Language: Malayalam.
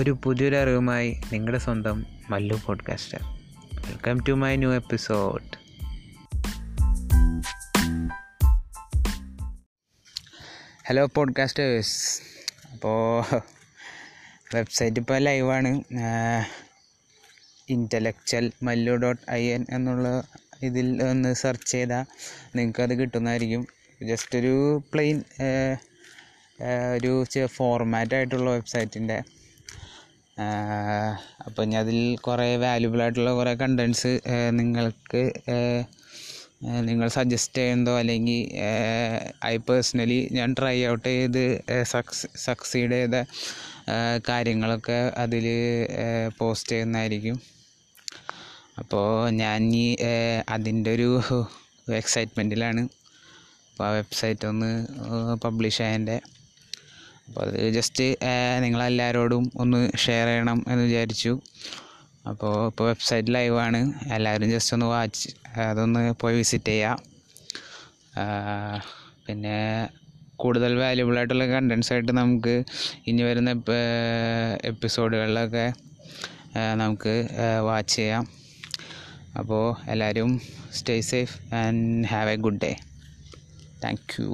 ഒരു പുതിയൊരു അറിവുമായി നിങ്ങളുടെ സ്വന്തം Mallu podcaster welcome to my new episode hello podcasters അപ്പോൾ വെബ്സൈറ്റ് ഇപ്പോൾ ലൈവാണ് intellectual Mallu dot I N എന്നുള്ള ഇതിൽ ഒന്ന് സെർച്ച് ചെയ്താൽ നിങ്ങൾക്കത് കിട്ടുന്നതായിരിക്കും. ജസ്റ്റ് ഒരു പ്ലെയിൻ ഒരു ഫോർമാറ്റായിട്ടുള്ള വെബ്സൈറ്റിന്റെ അപ്പോൾ ഇനി അതിൽ കുറേ വാല്യുബിൾ ആയിട്ടുള്ള കുറേ കണ്ടൻസ് നിങ്ങൾക്ക് നിങ്ങൾ സജസ്റ്റ് ചെയ്യുന്നതോ അല്ലെങ്കിൽ ഐ പേഴ്സണലി ഞാൻ ട്രൈ ഔട്ട് ചെയ്ത് സക്സ് സക്സീഡ് ചെയ്ത കാര്യങ്ങളൊക്കെ അതിൽ പോസ്റ്റ് ചെയ്യുന്നതായിരിക്കും. അപ്പോൾ ഞാൻ ഈ അതിന്റെ ഒരു എക്സൈറ്റ്മെന്റിലാണ് അപ്പോൾ ആ വെബ്സൈറ്റ് ഒന്ന് പബ്ലിഷ് ചെയ്യാന്റെ അപ്പോൾ അത് ജസ്റ്റ് നിങ്ങളെല്ലാവരോടും ഒന്ന് ഷെയർ ചെയ്യണം എന്ന് വിചാരിച്ചു. അപ്പോൾ ഇപ്പോൾ വെബ്സൈറ്റ് ലൈവാണ് എല്ലാവരും ജസ്റ്റ് ഒന്ന് വാച്ച് അതൊന്ന് പോയി വിസിറ്റ് ചെയ്യാം. പിന്നെ കൂടുതൽ വാല്യുബിൾ ആയിട്ടുള്ള കണ്ടൻസ് ആയിട്ട് നമുക്ക് ഇനി വരുന്ന എപ്പിസോഡുകളിലൊക്കെ നമുക്ക് വാച്ച് ചെയ്യാം. അപ്പോൾ എല്ലാവരും stay safe and have a good day thank you